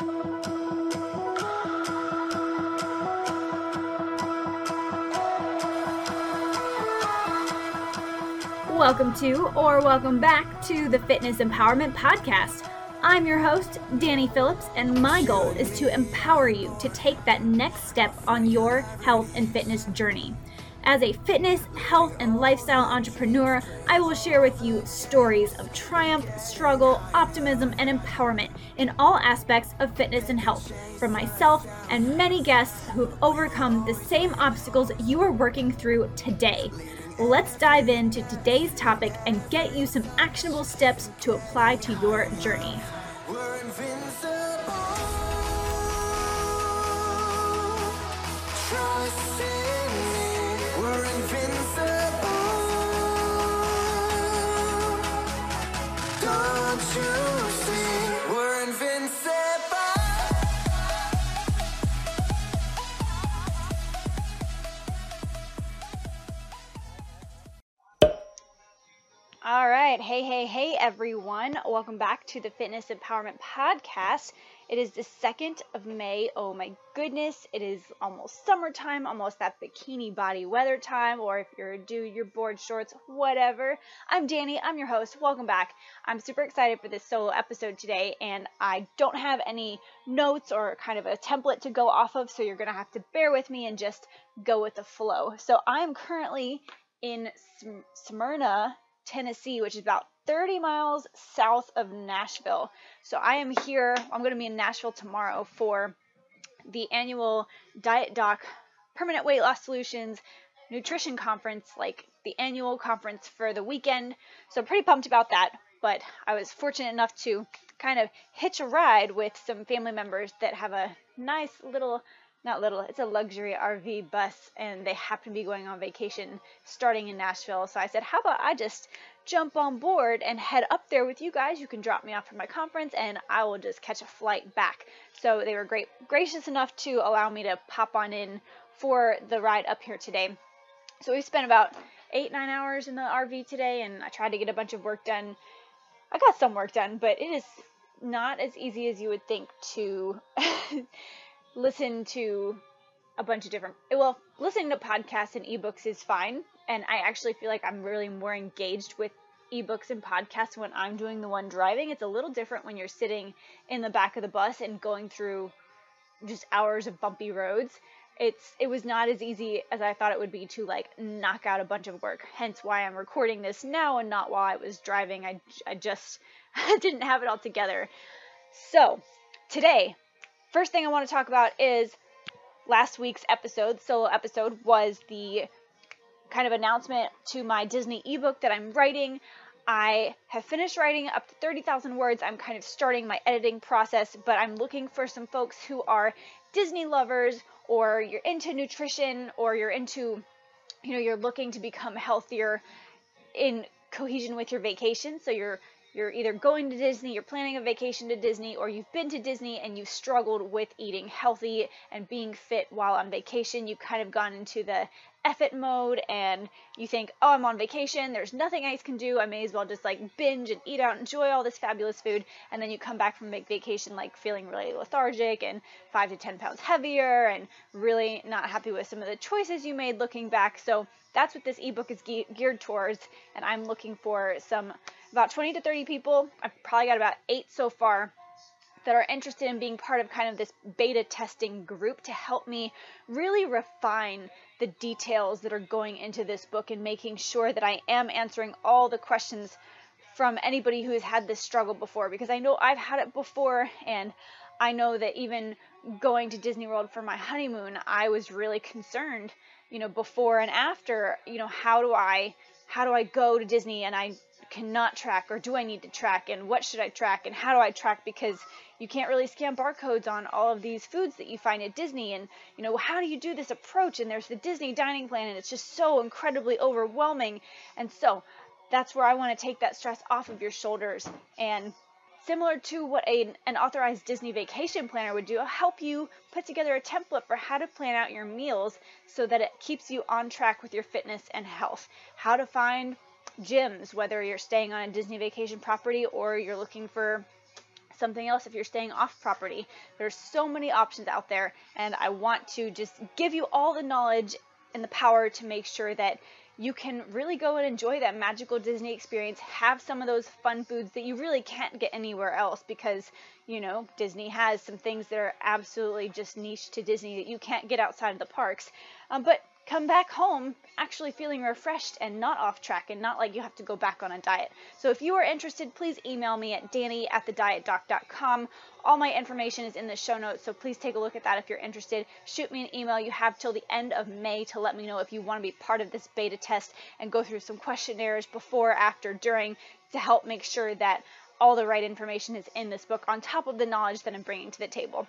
Welcome to, or welcome back to the Fitness Empowerment Podcast. I'm your host, Danye Phillips, and my goal is to empower you to take that next step on your health and fitness journey. As a fitness, health, and lifestyle entrepreneur, I will share with you stories of triumph, struggle, optimism, and empowerment in all aspects of fitness and health from myself and many guests who've overcome the same obstacles you are working through today. Let's dive into today's topic and get you some actionable steps to apply to your journey. All right. Hey, hey, hey, everyone. Welcome back to the Fitness Empowerment Podcast. It is the 2nd of May. Oh my goodness. It is almost summertime, almost that bikini body weather time, or if you're a dude, your board shorts, whatever. I'm Danye. I'm your host. Welcome back. I'm super excited for this solo episode today, and I don't have any notes or kind of a template to go off of, so you're going to have to bear with me and just go with the flow. So I am currently in Smyrna, Tennessee, which is about 30 miles south of Nashville. So I am here, I'm going to be in Nashville tomorrow for the annual Diet Doc Permanent Weight Loss Solutions Nutrition Conference, like the annual conference for the weekend. So I'm pretty pumped about that. But I was fortunate enough to kind of hitch a ride with some family members that have a nice little not little, it's a luxury RV bus, and they happen to be going on vacation starting in Nashville. So I said, How about I just jump on board and head up there with you guys? You can drop me off for my conference, and I will just catch a flight back. So they were great, gracious enough to allow me to pop on in for the ride up here today. So we spent about eight, nine hours in the RV today, and I tried to get a bunch of work done. I got some work done, but it is not as easy as you would think to listen to a bunch of different well listening to podcasts and ebooks is fine and i actually feel like i'm really more engaged with ebooks and podcasts when i'm doing the one driving. It's a little different when you're sitting in the back of the bus and going through just hours of bumpy roads. It's it was not as easy as i thought it would be to like knock out a bunch of work. Hence why i'm recording this now and not while i was driving. I, I just didn't have it all together. So today First thing I want to talk about is last week's episode, solo episode, was the kind of announcement to my Disney ebook that I'm writing. I have finished writing up to 30,000 words. I'm kind of starting my editing process, but I'm looking for some folks who are Disney lovers or you're into nutrition or you're into, you know, you're looking to become healthier in cohesion with your vacation. So you're you're either going to Disney, you're planning a vacation to Disney, or you've been to Disney and you've struggled with eating healthy and being fit while on vacation. You've kind of gone into the effort mode and you think, oh, I'm on vacation, there's nothing I can do, I may as well just like binge and eat out, enjoy all this fabulous food, and then you come back from vacation like feeling really lethargic and five to 10 pounds heavier and really not happy with some of the choices you made looking back. So that's what this ebook is ge- geared towards, and I'm looking for some about 20 to 30 people. I've probably got about eight so far that are interested in being part of kind of this beta testing group to help me really refine the details that are going into this book and making sure that I am answering all the questions from anybody who has had this struggle before. Because I know I've had it before and I know that even going to Disney World for my honeymoon, I was really concerned, you know, before and after, you know, how do I how do I go to Disney? And I cannot track or do I need to track and what should I track and how do I track because you can't really scan barcodes on all of these foods that you find at Disney and you know how do you do this approach? And there's the Disney dining plan and it's just so incredibly overwhelming. And so that's where I want to take that stress off of your shoulders. And similar to what a, an authorized Disney vacation planner would do, I'll help you put together a template for how to plan out your meals so that it keeps you on track with your fitness and health. How to find gyms, whether you're staying on a Disney vacation property or you're looking for something else if you're staying off property. There's so many options out there, and I want to just give you all the knowledge and the power to make sure that you can really go and enjoy that magical Disney experience. Have some of those fun foods that you really can't get anywhere else because, you know, Disney has some things that are absolutely just niche to Disney that you can't get outside of the parks. Um, but come back home actually feeling refreshed and not off track and not like you have to go back on a diet. So if you are interested, please email me at danye at thedietdoc.com. All my information is in the show notes, so please take a look at that if you're interested. Shoot me an email. You have till the end of May to let me know if you want to be part of this beta test and go through some questionnaires before, after, during to help make sure that all the right information is in this book on top of the knowledge that I'm bringing to the table.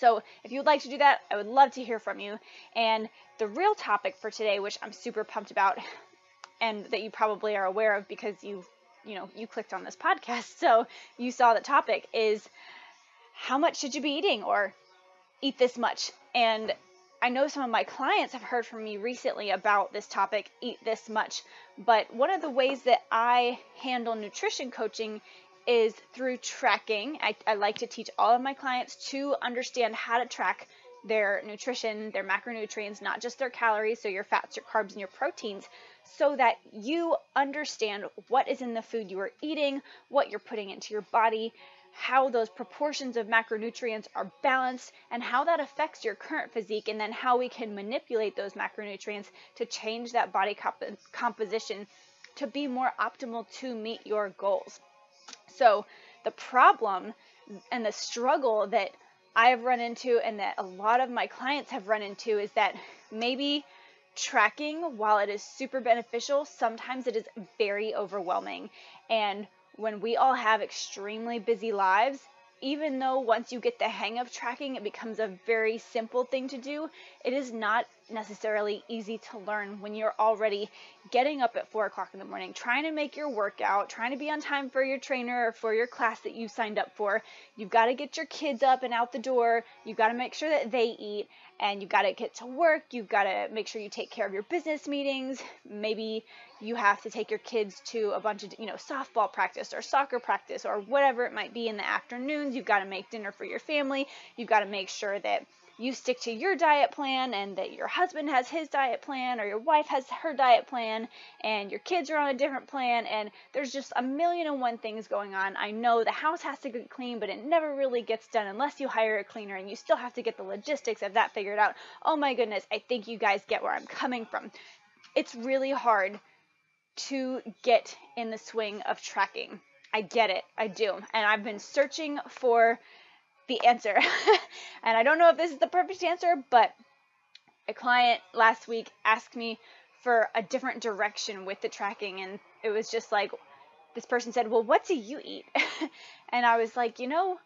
So if you would like to do that, I would love to hear from you. And the real topic for today, which I'm super pumped about, and that you probably are aware of because you, you know, you clicked on this podcast, so you saw the topic is how much should you be eating or eat this much? And I know some of my clients have heard from me recently about this topic, eat this much. But one of the ways that I handle nutrition coaching is through tracking. I, I like to teach all of my clients to understand how to track their nutrition, their macronutrients, not just their calories, so your fats, your carbs, and your proteins, so that you understand what is in the food you are eating, what you're putting into your body, how those proportions of macronutrients are balanced, and how that affects your current physique, and then how we can manipulate those macronutrients to change that body comp- composition to be more optimal to meet your goals. So, the problem and the struggle that I have run into and that a lot of my clients have run into is that maybe tracking, while it is super beneficial, sometimes it is very overwhelming. And when we all have extremely busy lives, even though once you get the hang of tracking, it becomes a very simple thing to do, it is not necessarily easy to learn when you're already getting up at four o'clock in the morning, trying to make your workout, trying to be on time for your trainer or for your class that you signed up for. You've got to get your kids up and out the door. You've got to make sure that they eat and you've got to get to work. You've got to make sure you take care of your business meetings. Maybe you have to take your kids to a bunch of, you know, softball practice or soccer practice or whatever it might be in the afternoons. You've got to make dinner for your family. You've got to make sure that you stick to your diet plan and that your husband has his diet plan or your wife has her diet plan and your kids are on a different plan and there's just a million and one things going on. I know the house has to get clean, but it never really gets done unless you hire a cleaner and you still have to get the logistics of that figured out. Oh my goodness, I think you guys get where I'm coming from. It's really hard to get in the swing of tracking. I get it. I do. And I've been searching for the answer. and I don't know if this is the perfect answer, but a client last week asked me for a different direction with the tracking. And it was just like, this person said, Well, what do you eat? and I was like, You know,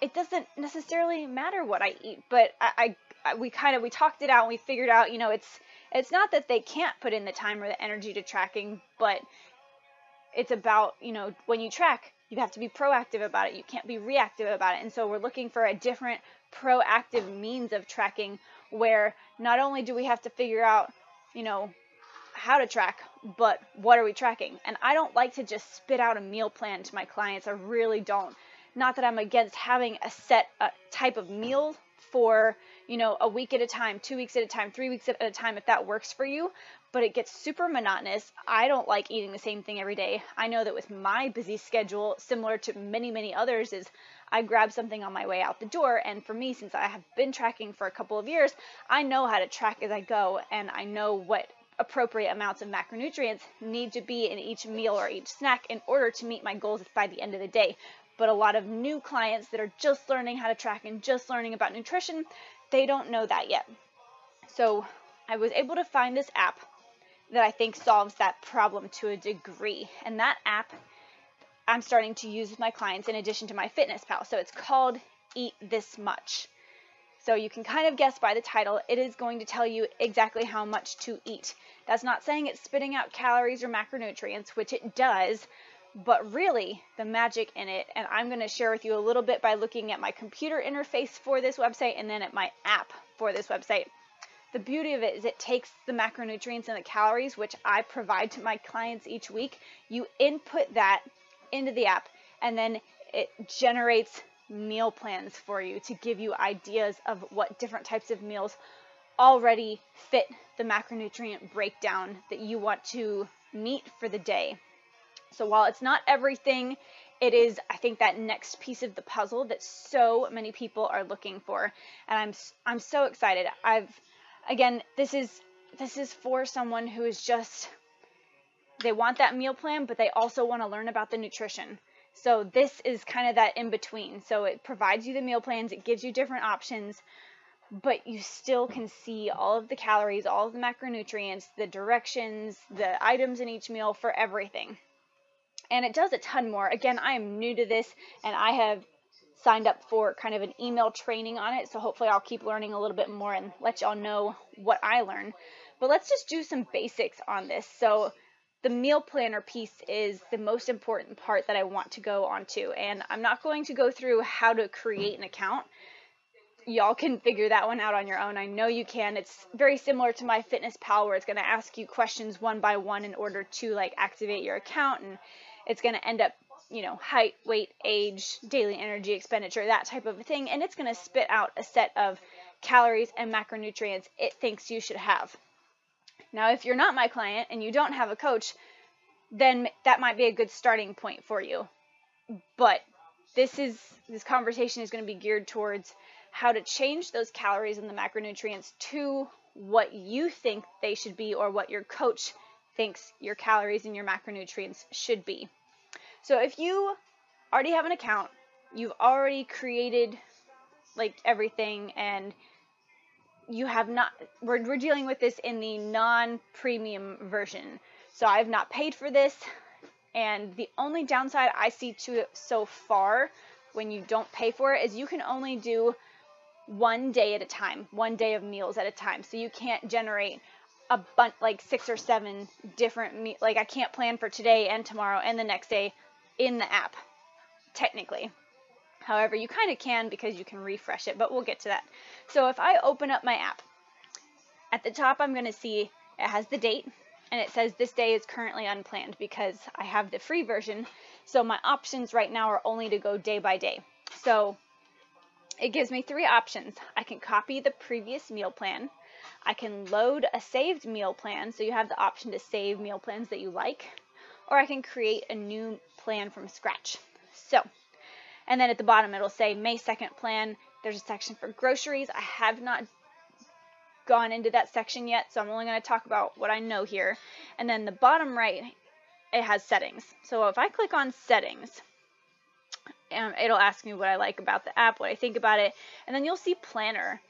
it doesn't necessarily matter what I eat, but I, I we kind of we talked it out and we figured out, you know, it's it's not that they can't put in the time or the energy to tracking, but it's about, you know, when you track, you have to be proactive about it. You can't be reactive about it. And so we're looking for a different proactive means of tracking where not only do we have to figure out, you know, how to track, but what are we tracking? And I don't like to just spit out a meal plan to my clients. I really don't. Not that I'm against having a set type of meal for, you know, a week at a time, two weeks at a time, three weeks at a time if that works for you but it gets super monotonous. I don't like eating the same thing every day. I know that with my busy schedule, similar to many, many others, is I grab something on my way out the door. And for me, since I have been tracking for a couple of years, I know how to track as I go and I know what appropriate amounts of macronutrients need to be in each meal or each snack in order to meet my goals by the end of the day. But a lot of new clients that are just learning how to track and just learning about nutrition, they don't know that yet. So I was able to find this app that I think solves that problem to a degree. And that app I'm starting to use with my clients in addition to MyFitnessPal. So it's called Eat This Much. So you can kind of guess by the title, it is going to tell you exactly how much to eat. That's not saying it's spitting out calories or macronutrients, which it does, but really the magic in it, and I'm going to share with you a little bit by looking at my computer interface for this website and then at my app for this website the beauty of it is it takes the macronutrients and the calories, which I provide to my clients each week. You input that into the app, and then it generates meal plans for you to give you ideas of what different types of meals already fit the macronutrient breakdown that you want to meet for the day. So while it's not everything, it is I think that next piece of the puzzle that so many people are looking for and I'm I'm so excited. I've again, this is this is for someone who is just they want that meal plan but they also want to learn about the nutrition. So this is kind of that in between. So it provides you the meal plans, it gives you different options, but you still can see all of the calories, all of the macronutrients, the directions, the items in each meal for everything. And it does a ton more. Again, I am new to this and I have signed up for kind of an email training on it. So hopefully I'll keep learning a little bit more and let y'all know what I learn. But let's just do some basics on this. So the meal planner piece is the most important part that I want to go onto. And I'm not going to go through how to create an account. Y'all can figure that one out on your own. I know you can. It's very similar to MyFitnessPal where it's going to ask you questions one by one in order to like activate your account and it's going to end up you know, height, weight, age, daily energy expenditure, that type of a thing, and it's going to spit out a set of calories and macronutrients it thinks you should have. Now, if you're not my client and you don't have a coach, then that might be a good starting point for you. But this is this conversation is going to be geared towards how to change those calories and the macronutrients to what you think they should be or what your coach thinks your calories and your macronutrients should be. So if you already have an account, you've already created like everything and you have not we're, we're dealing with this in the non-premium version. So i've not paid for this and the only downside i see to it so far when you don't pay for it is you can only do one day at a time one day of meals at a time. So you can't generate a bunch like six or seven different me- like i can't plan for today and tomorrow and the next day in the app technically However, you kind of can because you can refresh it, but we'll get to that. So if I open up my app, at the top I'm going to see it has the date and it says this day is currently unplanned because I have the free version. So my options right now are only to go day by day. So it gives me three options. I can copy the previous meal plan. I can load a saved meal plan, so you have the option to save meal plans that you like, or I can create a new plan from scratch. So and then at the bottom, it'll say May 2nd plan. There's a section for groceries. I have not gone into that section yet, so I'm only going to talk about what I know here. And then the bottom right, it has settings. So if I click on settings, um, it'll ask me what I like about the app, what I think about it, and then you'll see planner.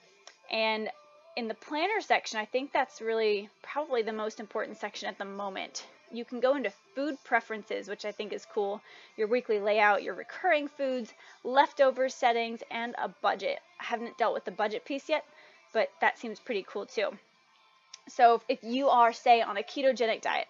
And in the planner section, I think that's really probably the most important section at the moment you can go into food preferences, which I think is cool, your weekly layout, your recurring foods, leftover settings, and a budget. I haven't dealt with the budget piece yet, but that seems pretty cool too. So if you are, say, on a ketogenic diet,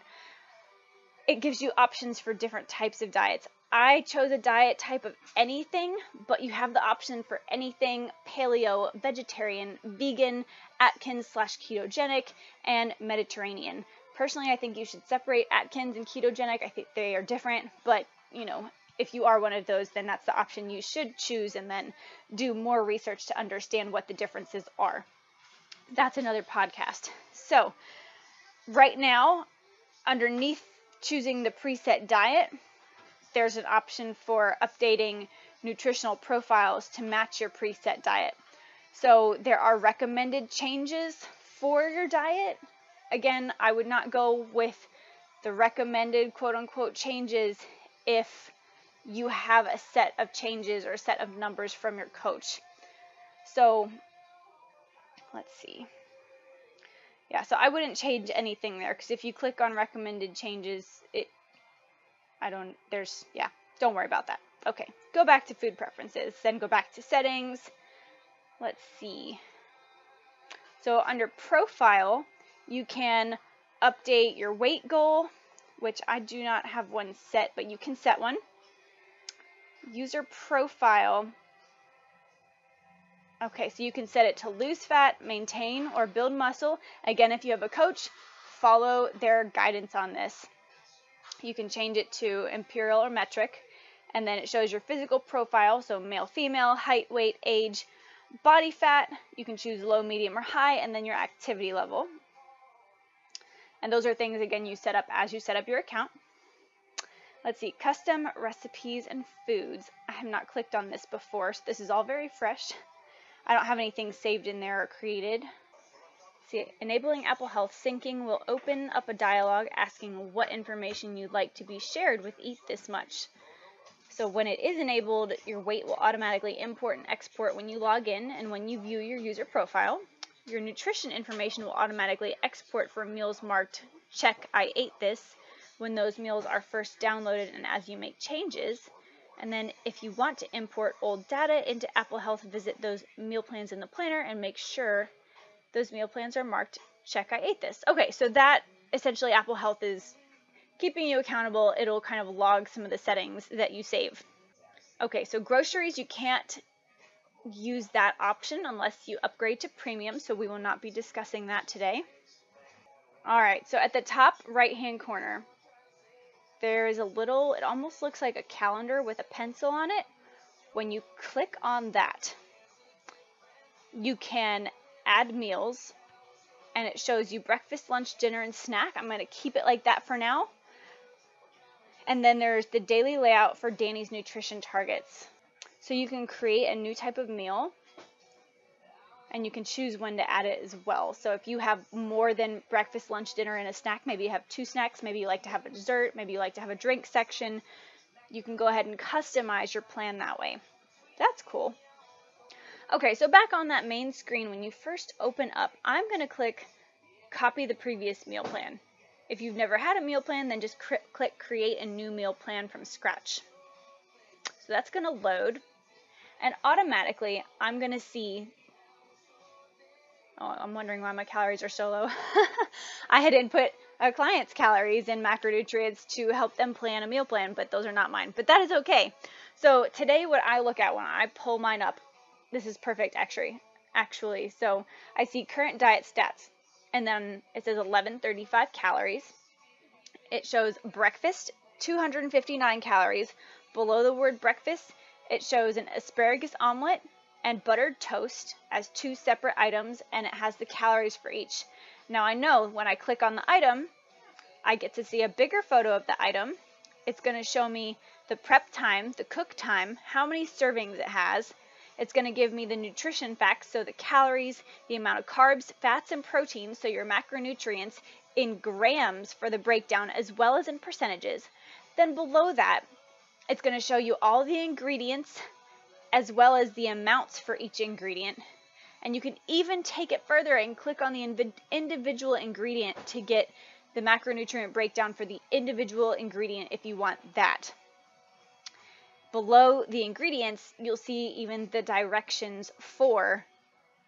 it gives you options for different types of diets. I chose a diet type of anything, but you have the option for anything paleo, vegetarian, vegan, Atkins slash ketogenic, and Mediterranean. Personally, I think you should separate Atkins and ketogenic. I think they are different, but you know, if you are one of those, then that's the option you should choose and then do more research to understand what the differences are. That's another podcast. So, right now, underneath choosing the preset diet, there's an option for updating nutritional profiles to match your preset diet. So, there are recommended changes for your diet again, I would not go with the recommended quote unquote changes if you have a set of changes or a set of numbers from your coach. So let's see. Yeah, so I wouldn't change anything there because if you click on recommended changes, it, I don't, there's, yeah, don't worry about that. Okay, go back to food preferences, then go back to settings. Let's see. So under profile, you can update your weight goal, which I do not have one set, but you can set one. User profile. Okay, so you can set it to lose fat, maintain, or build muscle. Again, if you have a coach, follow their guidance on this. You can change it to imperial or metric. And then it shows your physical profile, so male, female, height, weight, age, body fat. You can choose low, medium, or high, and then your activity level. And those are things, again, you set up as you set up your account. Let's see, custom recipes and foods. I have not clicked on this before, so this is all very fresh. I don't have anything saved in there or created. See, enabling Apple Health syncing will open up a dialog asking what information you'd like to be shared with Eat This Much. So when it is enabled, your weight will automatically import and export when you log in and when you view your user profile. Your nutrition information will automatically export for meals marked check I ate this when those meals are first downloaded and as you make changes. And then if you want to import old data into Apple Health, visit those meal plans in the planner and make sure those meal plans are marked check I ate this. Okay, so that essentially Apple Health is keeping you accountable. It'll kind of log some of the settings that you save. Okay, so groceries, you can't use that option unless you upgrade to premium, so we will not be discussing that today. All right, so at the top right hand corner, there is a little, it almost looks like a calendar with a pencil on it. When you click on that, you can add meals and it shows you breakfast, lunch, dinner, and snack. I'm going to keep it like that for now. And then there's the daily layout for Danye's nutrition targets. So you can create a new type of meal and you can choose when to add it as well. So if you have more than breakfast, lunch, dinner, and a snack, maybe you have two snacks, maybe you like to have a dessert, maybe you like to have a drink section, you can go ahead and customize your plan that way. That's cool. Okay, so back on that main screen, when you first open up, I'm going to click copy the previous meal plan. If you've never had a meal plan, then just click create a new meal plan from scratch. So that's going to load and automatically I'm going to see Oh, I'm wondering why my calories are so low. I had input a client's calories and macronutrients to help them plan a meal plan, but those are not mine. But that is okay. So today what I look at when I pull mine up, this is perfect actually. Actually, so I see current diet stats and then it says 1135 calories. It shows breakfast 259 calories. Below the word breakfast, it shows an asparagus omelet and buttered toast as two separate items and it has the calories for each. Now I know when I click on the item, I get to see a bigger photo of the item. It's going to show me the prep time, the cook time, how many servings it has, it's going to give me the nutrition facts, so the calories, the amount of carbs, fats, and proteins, so your macronutrients in grams for the breakdown as well as in percentages. Then below that, it's going to show you all the ingredients as well as the amounts for each ingredient. And you can even take it further and click on the individual ingredient to get the macronutrient breakdown for the individual ingredient if you want that below the ingredients, you'll see even the directions for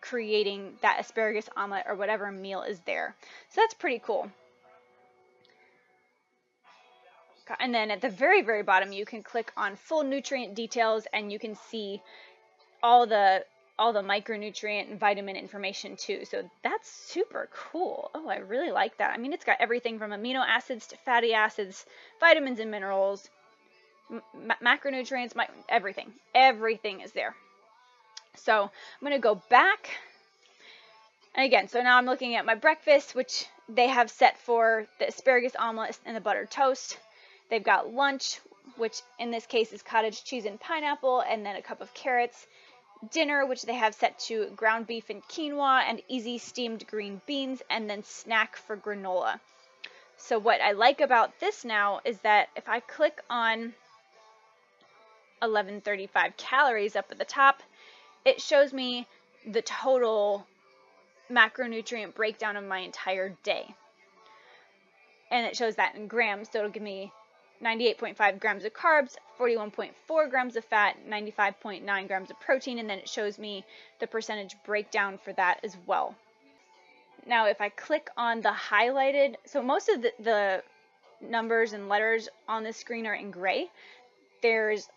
creating that asparagus omelet or whatever meal is there. So that's pretty cool. And then at the very, very bottom, you can click on full nutrient details and you can see all the all the micronutrient and vitamin information too. So that's super cool. Oh, I really like that. I mean, it's got everything from amino acids to fatty acids, vitamins and minerals, macronutrients, my, everything. Everything is there. So I'm going to go back. And again, so now I'm looking at my breakfast, which they have set for the asparagus omelet and the buttered toast. They've got lunch, which in this case is cottage cheese and pineapple, and then a cup of carrots. Dinner, which they have set to ground beef and quinoa and easy steamed green beans, and then snack for granola. So what I like about this now is that if I click on 1135 calories up at the top, it shows me the total macronutrient breakdown of my entire day. And it shows that in grams, so it'll give me 98.5 grams of carbs, 41.4 grams of fat, 95.9 grams of protein, and then it shows me the percentage breakdown for that as well. Now, if I click on the highlighted, so most of the, the numbers and letters on the screen are in gray. There's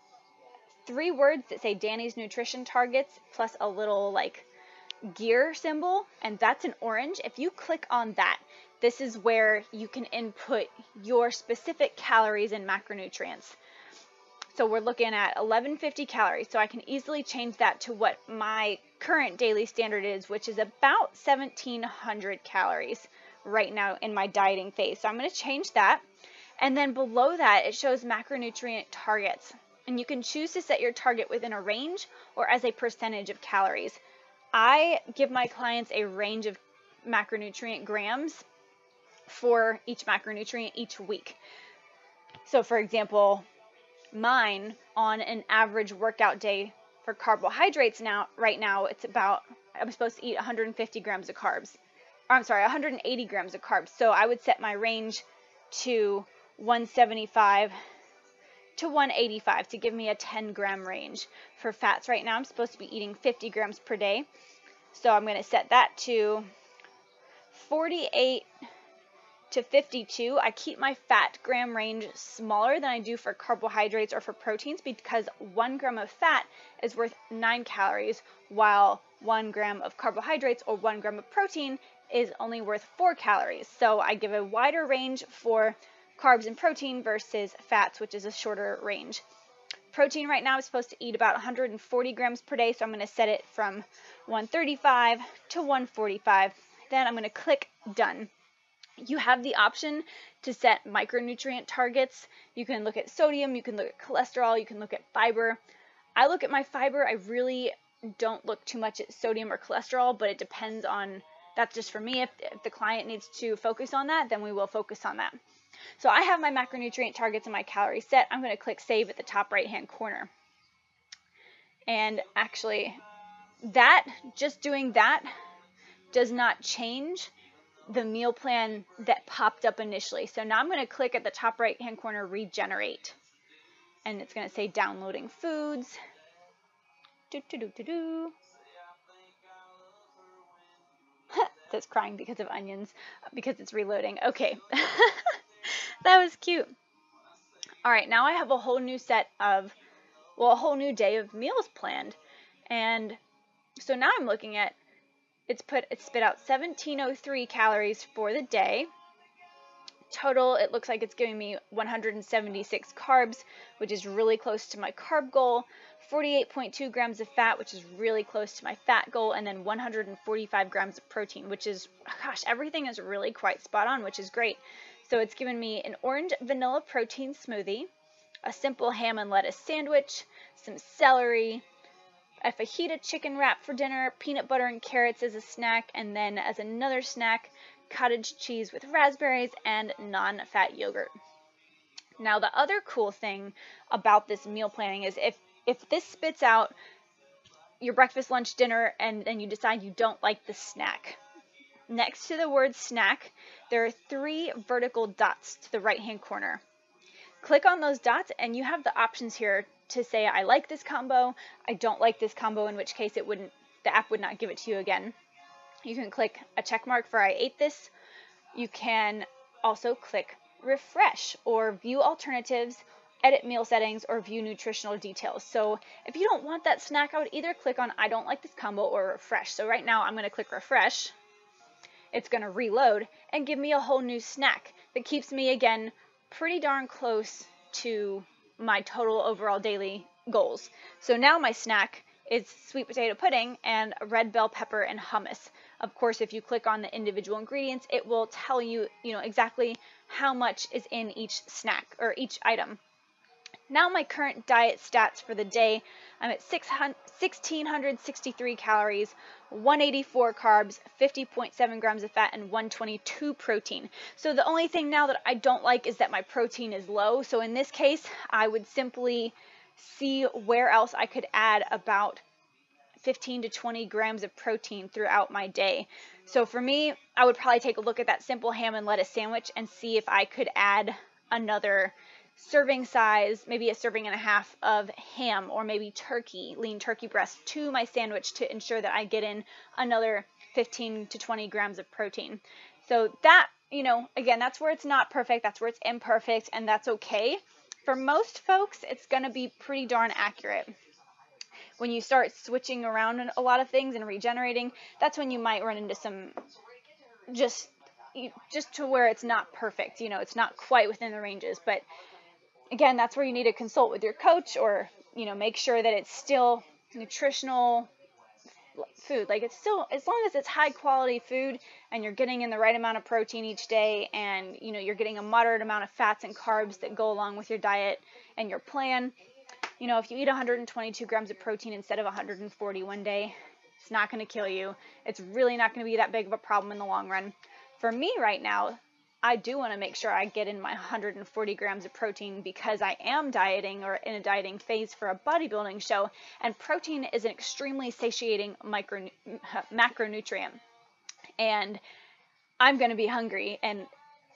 three words that say Danye's nutrition targets plus a little like gear symbol, and that's an orange. If you click on that, this is where you can input your specific calories and macronutrients. So we're looking at 1150 calories. So I can easily change that to what my current daily standard is, which is about 1700 calories right now in my dieting phase. So I'm going to change that. And then below that, it shows macronutrient targets. And you can choose to set your target within a range or as a percentage of calories. I give my clients a range of macronutrient grams for each macronutrient each week. So, for example, mine on an average workout day for carbohydrates now, right now, it's about, I'm supposed to eat 150 grams of carbs. Or, I'm sorry, 180 grams of carbs. So I would set my range to 175 to 185 to give me a 10 gram range. For fats right now, I'm supposed to be eating 50 grams per day. So I'm going to set that to 48 to 52. I keep my fat gram range smaller than I do for carbohydrates or for proteins because one gram of fat is worth 9 calories, while one gram of carbohydrates or one gram of protein is only worth 4 calories. So I give a wider range for carbs and protein versus fats, which is a shorter range. Protein right now is supposed to eat about 140 grams per day, so I'm going to set it from 135 to 145. Then I'm going to click done. You have the option to set micronutrient targets. You can look at sodium, you can look at cholesterol, you can look at fiber. I look at my fiber. I really don't look too much at sodium or cholesterol, but it depends on that's just for me. If, if the client needs to focus on that, then we will focus on that. So I have my macronutrient targets and my calories set. I'm going to click save at the top right hand corner. And actually, that, just doing that, does not change the meal plan that popped up initially. So now I'm going to click at the top right hand corner, regenerate. And it's going to say downloading foods. Do, do, do, do, do. That's crying because of onions, because it's reloading. Okay. that was cute. All right, now I have a whole new set of, well, a whole new day of meals planned. And so now I'm looking at, it's put, it spit out 1703 calories for the day. Total, it looks like it's giving me 176 carbs, which is really close to my carb goal. 48.2 grams of fat, which is really close to my fat goal, and then 145 grams of protein, which is, gosh, everything is really quite spot on, which is great. So it's given me an orange vanilla protein smoothie, a simple ham and lettuce sandwich, some celery, a fajita chicken wrap for dinner, peanut butter and carrots as a snack, and then as another snack, cottage cheese with raspberries and non-fat yogurt. Now the other cool thing about this meal planning is if if this spits out your breakfast, lunch, dinner, and then you decide you don't like the snack, Next to the word snack, there are three vertical dots to the right hand corner. Click on those dots and you have the options here to say I like this combo, I don't like this combo, in which case it wouldn't the app would not give it to you again. You can click a check mark for I ate this. You can also click refresh or view alternatives, edit meal settings, or view nutritional details. So if you don't want that snack, I would either click on I don't like this combo or refresh. So right now I'm going to click refresh it's going to reload and give me a whole new snack that keeps me again pretty darn close to my total overall daily goals. So now my snack is sweet potato pudding and red bell pepper and hummus. Of course, if you click on the individual ingredients, it will tell you, you know, exactly how much is in each snack or each item. Now my current diet stats for the day, I'm at 1663 calories, 184 carbs, 50.7 grams of fat, and 122 protein. So the only thing now that I don't like is that my protein is low. So in this case, I would simply see where else I could add about 15 to 20 grams of protein throughout my day. So for me, I would probably take a look at that simple ham and lettuce sandwich and see if I could add another serving size, maybe a serving and a half of ham or maybe turkey, lean turkey breast to my sandwich to ensure that I get in another 15 to 20 grams of protein. So that, you know, again, that's where it's not perfect, that's where it's imperfect, and that's okay. For most folks, it's going to be pretty darn accurate. When you start switching around a lot of things and regenerating, that's when you might run into some just just to where it's not perfect, you know, it's not quite within the ranges, but again, that's where you need to consult with your coach or, you know, make sure that it's still nutritional food. Like it's still as long as it's high quality food and you're getting in the right amount of protein each day and you know you're getting a moderate amount of fats and carbs that go along with your diet and your plan. You know, if you eat 122 grams of protein instead of 140 one day, it's not going to kill you. It's really not going to be that big of a problem in the long run. For me right now, I do want to make sure I get in my 140 grams of protein because I am dieting or in a dieting phase for a bodybuilding show, and protein is an extremely satiating micro macronutrient. And I'm going to be hungry and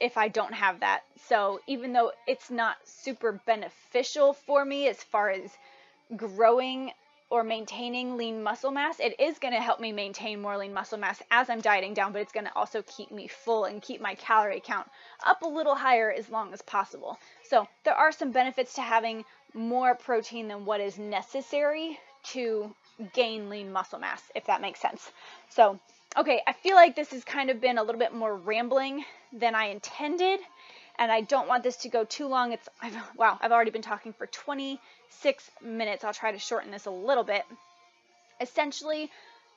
if I don't have that. So even though it's not super beneficial for me as far as growing or maintaining lean muscle mass, it is going to help me maintain more lean muscle mass as I'm dieting down, but it's going to also keep me full and keep my calorie count up a little higher as long as possible. So, there are some benefits to having more protein than what is necessary to gain lean muscle mass, if that makes sense. So, okay, I feel like this has kind of been a little bit more rambling than I intended and I don't want this to go too long. It's I've, wow, I've already been talking for 26 minutes. I'll try to shorten this a little bit. Essentially,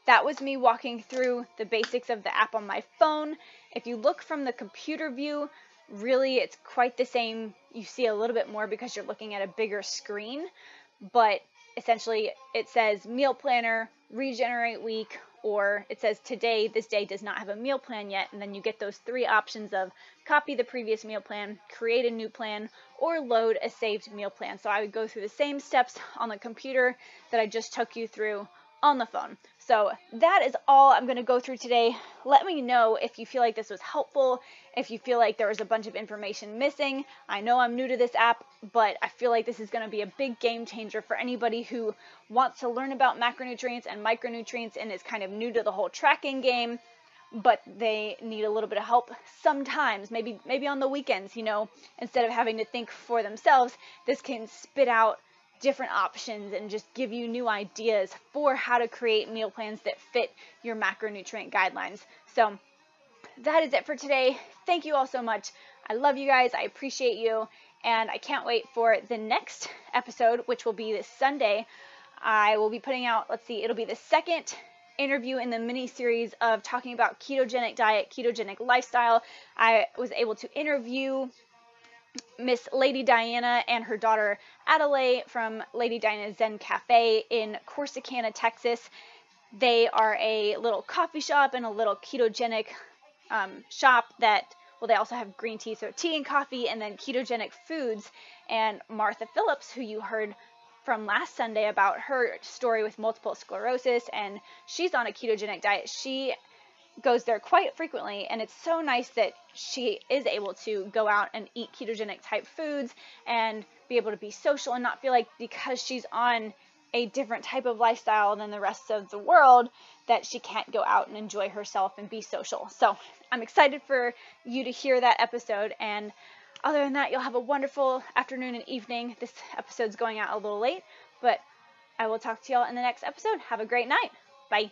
that was me walking through the basics of the app on my phone. If you look from the computer view, really it's quite the same. You see a little bit more because you're looking at a bigger screen, but essentially it says meal planner, regenerate week, or it says today this day does not have a meal plan yet and then you get those three options of copy the previous meal plan create a new plan or load a saved meal plan. So i would go through the same steps on the computer that i just took you through on the phone so that is all I'm going to go through today. Let me know if you feel like this was helpful, if you feel like there was a bunch of information missing. I know I'm new to this app, but I feel like this is going to be a big game changer for anybody who wants to learn about macronutrients and micronutrients and is kind of new to the whole tracking game but they need a little bit of help sometimes maybe maybe on the weekends you know instead of having to think for themselves this can spit out different options and just give you new ideas for how to create meal plans that fit your macronutrient guidelines. So that is it for today. Thank you all so much. I love you guys. I appreciate you. And I can't wait for the next episode, which will be this Sunday. I will be putting out, let's see, it'll be the second interview in the mini series of talking about ketogenic diet, ketogenic lifestyle. I was able to interview Miss Lady Diana and her daughter Adelaide from Lady Diana's Zen Cafe in Corsicana, Texas. They are a little coffee shop and a little ketogenic um, shop that, well, they also have green tea, so tea and coffee, and then ketogenic foods. And Martha Phillips, who you heard from last Sunday about her story with multiple sclerosis, and she's on a ketogenic diet. She goes there quite frequently and it's so nice that she is able to go out and eat ketogenic type foods and be able to be social and not feel like because she's on a different type of lifestyle than the rest of the world that she can't go out and enjoy herself and be social. So, I'm excited for you to hear that episode and other than that, you'll have a wonderful afternoon and evening. This episode's going out a little late, but I will talk to y'all in the next episode. Have a great night. Bye.